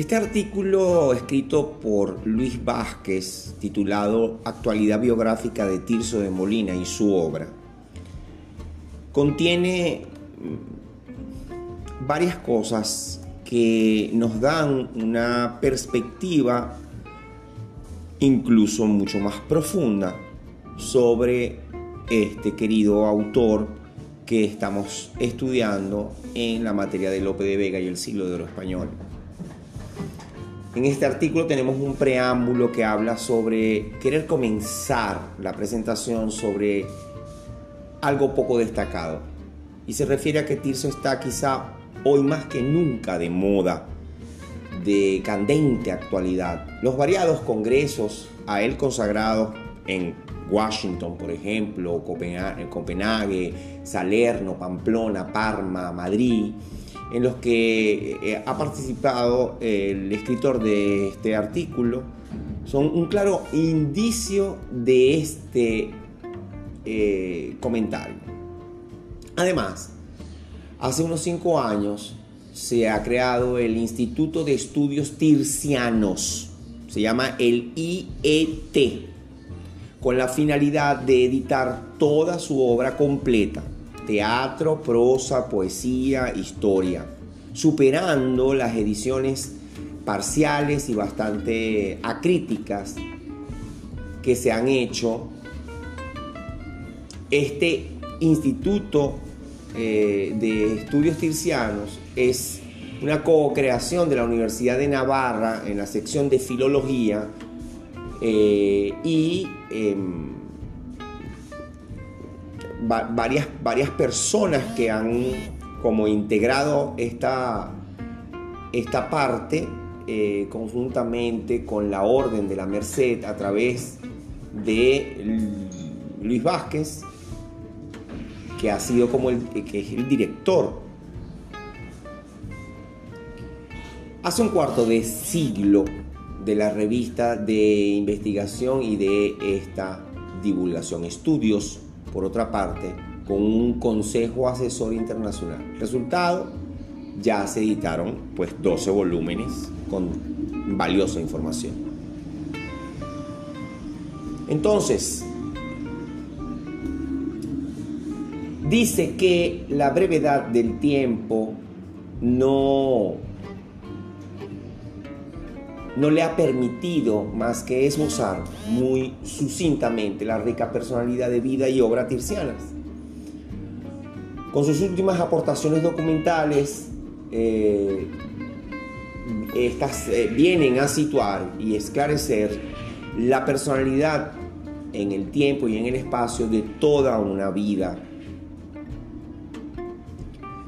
Este artículo escrito por Luis Vázquez, titulado Actualidad biográfica de Tirso de Molina y su obra, contiene mm, varias cosas que nos dan una perspectiva incluso mucho más profunda sobre este querido autor que estamos estudiando en la materia de Lope de Vega y el siglo de oro español. En este artículo tenemos un preámbulo que habla sobre querer comenzar la presentación sobre algo poco destacado. Y se refiere a que Tirso está quizá hoy más que nunca de moda, de candente actualidad. Los variados congresos a él consagrados en Washington, por ejemplo, Copenhague, Salerno, Pamplona, Parma, Madrid, en los que eh, ha participado el escritor de este artículo son un claro indicio de este eh, comentario. Además, hace unos cinco años se ha creado el Instituto de Estudios Tirsianos, se llama el IET, con la finalidad de editar toda su obra completa teatro, prosa, poesía, historia, superando las ediciones parciales y bastante acríticas que se han hecho. Este Instituto eh, de Estudios Tircianos es una co-creación de la Universidad de Navarra en la sección de Filología eh, y varias, varias personas que han como integrado esta, esta parte eh, conjuntamente con la Orden de la Merced a través de Luis Vázquez, que ha sido como el, que es el director. Hace un cuarto de siglo de la revista de investigación y de esta divulgación. Estudios por otra parte, con un consejo asesor internacional. Resultado, ya se editaron pues 12 volúmenes con valiosa información. Entonces, dice que la brevedad del tiempo no no le ha permitido más que esbozar muy sucintamente la rica personalidad de vida y obra tircianas. Con sus últimas aportaciones documentales, eh, estas eh, vienen a situar y esclarecer la personalidad en el tiempo y en el espacio de toda una vida.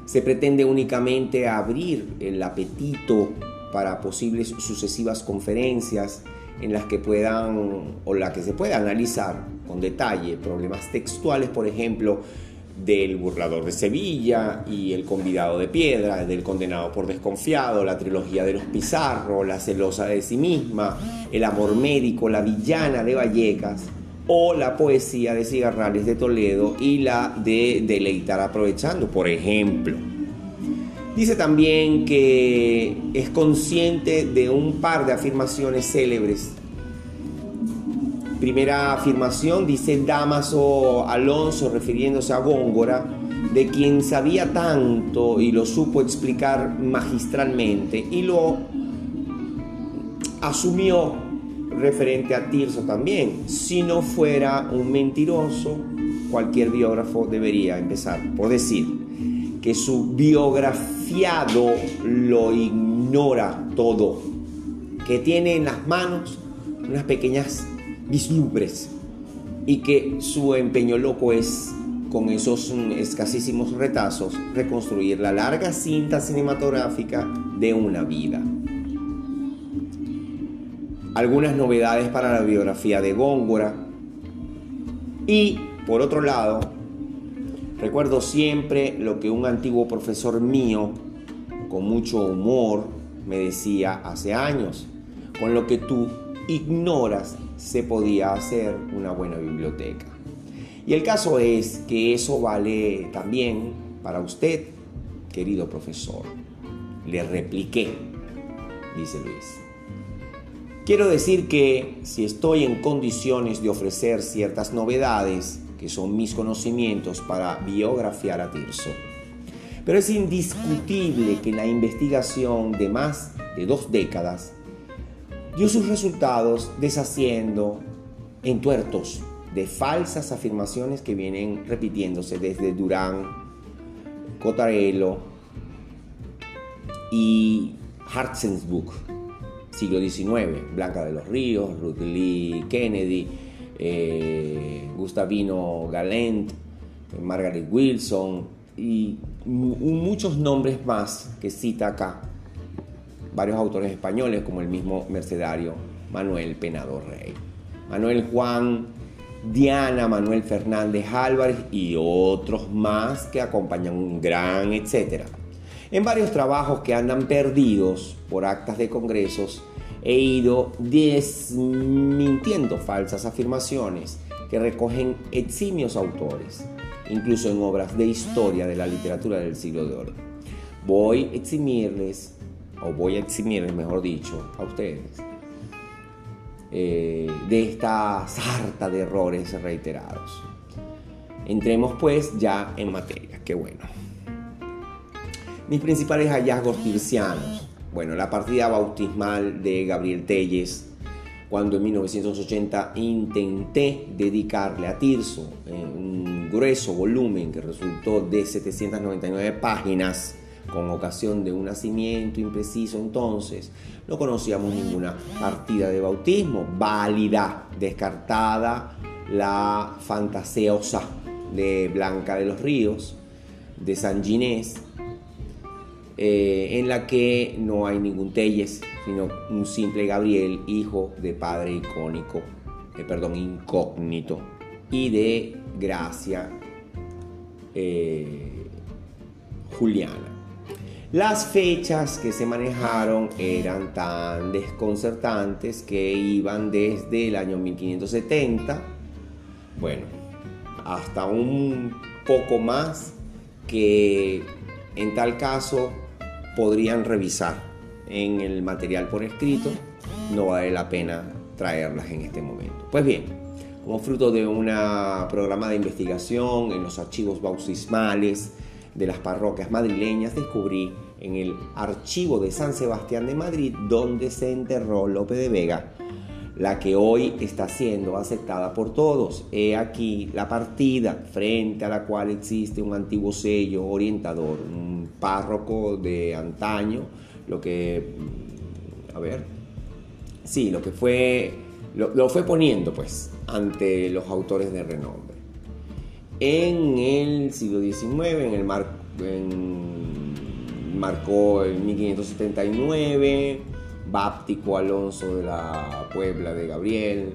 Se pretende únicamente abrir el apetito para posibles sucesivas conferencias en las que puedan o la que se pueda analizar con detalle problemas textuales, por ejemplo, del burlador de Sevilla y el convidado de piedra, del condenado por desconfiado, la trilogía de los Pizarro, la celosa de sí misma, el amor médico, la villana de Vallecas o la poesía de Cigarrales de Toledo y la de Deleitar aprovechando, por ejemplo. Dice también que es consciente de un par de afirmaciones célebres. Primera afirmación dice Damaso Alonso refiriéndose a Góngora, de quien sabía tanto y lo supo explicar magistralmente y lo asumió referente a Tirso también. Si no fuera un mentiroso, cualquier biógrafo debería empezar por decir que su biografiado lo ignora todo, que tiene en las manos unas pequeñas vislumbres y que su empeño loco es con esos escasísimos retazos reconstruir la larga cinta cinematográfica de una vida. Algunas novedades para la biografía de Góngora y, por otro lado, Recuerdo siempre lo que un antiguo profesor mío, con mucho humor, me decía hace años. Con lo que tú ignoras se podía hacer una buena biblioteca. Y el caso es que eso vale también para usted, querido profesor. Le repliqué. dice Luis. Quiero decir que si estoy en condiciones de ofrecer ciertas novedades, que son mis conocimientos para biografiar a Tirso, pero es indiscutible que la investigación de más de dos décadas dio sus resultados deshaciendo entuertos de falsas afirmaciones que vienen repitiéndose desde Durán, Cotarello y Hartzensbuch, siglo XIX, Blanca de los Ríos, Ruth Lee Kennedy, eh, Gustavino Galent, Margaret Wilson y muchos nombres más que cita acá varios autores españoles como el mismo mercedario Manuel Penado Rey. Manuel Juan Diana, Manuel Fernández Álvarez y otros más que acompañan un gran etcétera. En varios trabajos que andan perdidos por actas de congresos, he ido desmintiendo falsas afirmaciones que recogen eximios autores, incluso en obras de historia de la literatura del siglo de oro. Voy a eximirles, o voy a eximirles, mejor dicho, a ustedes, eh, de esta sarta de errores reiterados. Entremos pues ya en materia, qué bueno. Mis principales hallazgos tircianos. Bueno, la partida bautismal de Gabriel Telles, cuando en 1980 intenté dedicarle a Tirso un grueso volumen que resultó de 799 páginas, con ocasión de un nacimiento impreciso entonces, no conocíamos ninguna partida de bautismo válida, descartada la fantaseosa de Blanca de los Ríos, de San Ginés, eh, en la que no hay ningún Telles, sino un simple Gabriel, hijo de padre icónico, eh, perdón, incógnito, y de Gracia eh, Juliana. Las fechas que se manejaron eran tan desconcertantes que iban desde el año 1570, bueno, hasta un poco más que en tal caso podrían revisar en el material por escrito, no vale la pena traerlas en este momento. Pues bien, como fruto de un programa de investigación en los archivos bautismales, de las parroquias madrileñas, descubrí en el archivo de San Sebastián de Madrid donde se enterró Lope de Vega, la que hoy está siendo aceptada por todos. He aquí la partida frente a la cual existe un antiguo sello orientador, un párroco de antaño, lo que, a ver, sí, lo que fue, lo, fue poniendo pues ante los autores de renombre en el siglo XIX, en el mar, marcó el 1579, Báptico Alonso de la Puebla de Gabriel,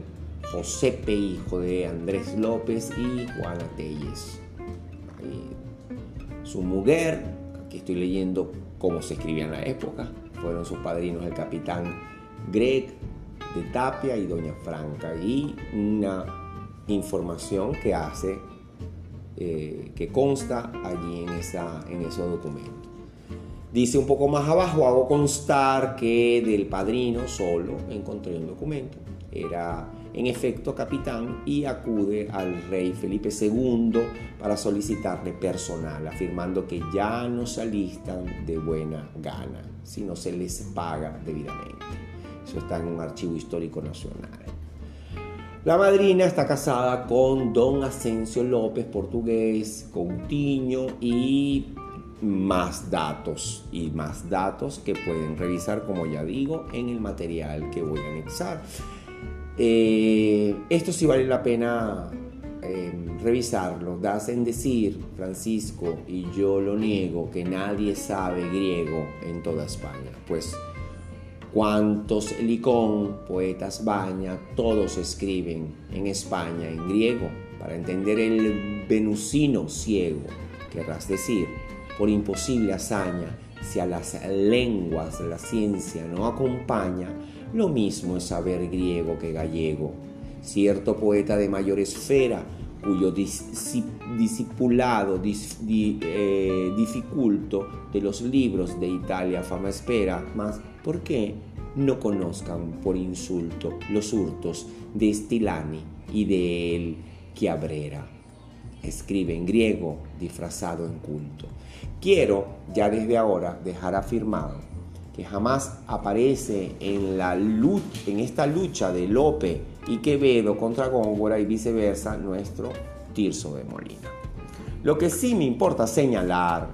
Josepe, hijo de Andrés López y Juana Telles. Su mujer, aquí estoy leyendo cómo se escribía en la época, fueron sus padrinos el capitán Greg de Tapia y Doña Franca, y una información que hace eh, que consta allí en, esa, en esos documentos. Dice un poco más abajo, hago constar que del padrino solo encontré un documento. Era en efecto capitán y acude al rey Felipe II para solicitarle personal, afirmando que ya no se alistan de buena gana, si no se les paga debidamente. Eso está en un archivo histórico nacional. La madrina está casada con don Asensio López, portugués, Coutinho y más datos y más datos que pueden revisar, como ya digo, en el material que voy a anexar. Eh, esto sí vale la pena eh, revisarlo. Das en decir, Francisco, y yo lo niego, que nadie sabe griego en toda España. Pues Cuantos Licón, poetas Baña, todos escriben en España en griego para entender el venusino ciego, querrás decir, por imposible hazaña, si a las lenguas la ciencia no acompaña, lo mismo es saber griego que gallego. Cierto poeta de mayor esfera, cuyo discipulado eh, dificulto de los libros de Italia fama espera, mas ¿por qué no conozcan por insulto los hurtos de Stilani y de el Chiabrera. Escribe en griego disfrazado en culto. Quiero ya desde ahora dejar afirmado que jamás aparece en, esta lucha de Lope y Quevedo contra Góngora y viceversa nuestro Tirso de Molina. Lo que sí me importa señalar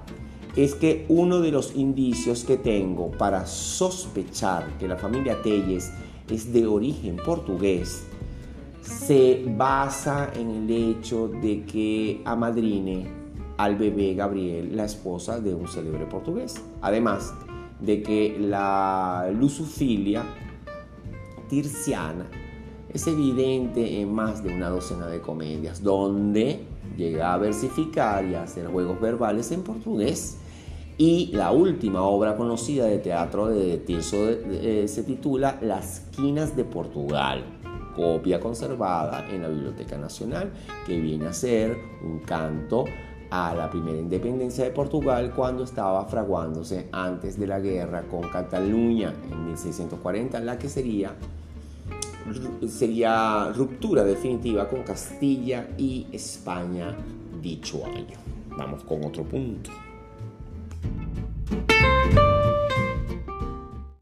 es que uno de los indicios que tengo para sospechar que la familia Telles es de origen portugués se basa en el hecho de que amadrine al bebé Gabriel, la esposa de un célebre portugués. Además, de que la lusofilia tirsiana es evidente en más de una docena de comedias, donde llega a versificar y a hacer juegos verbales en portugués. Y la última obra conocida de teatro de Tirso eh, se titula Las Quinas de Portugal, copia conservada en la Biblioteca Nacional, que viene a ser un canto a la primera independencia de Portugal cuando estaba fraguándose antes de la guerra con Cataluña en 1640, la que sería, sería ruptura definitiva con Castilla y España dicho año. Vamos con otro punto.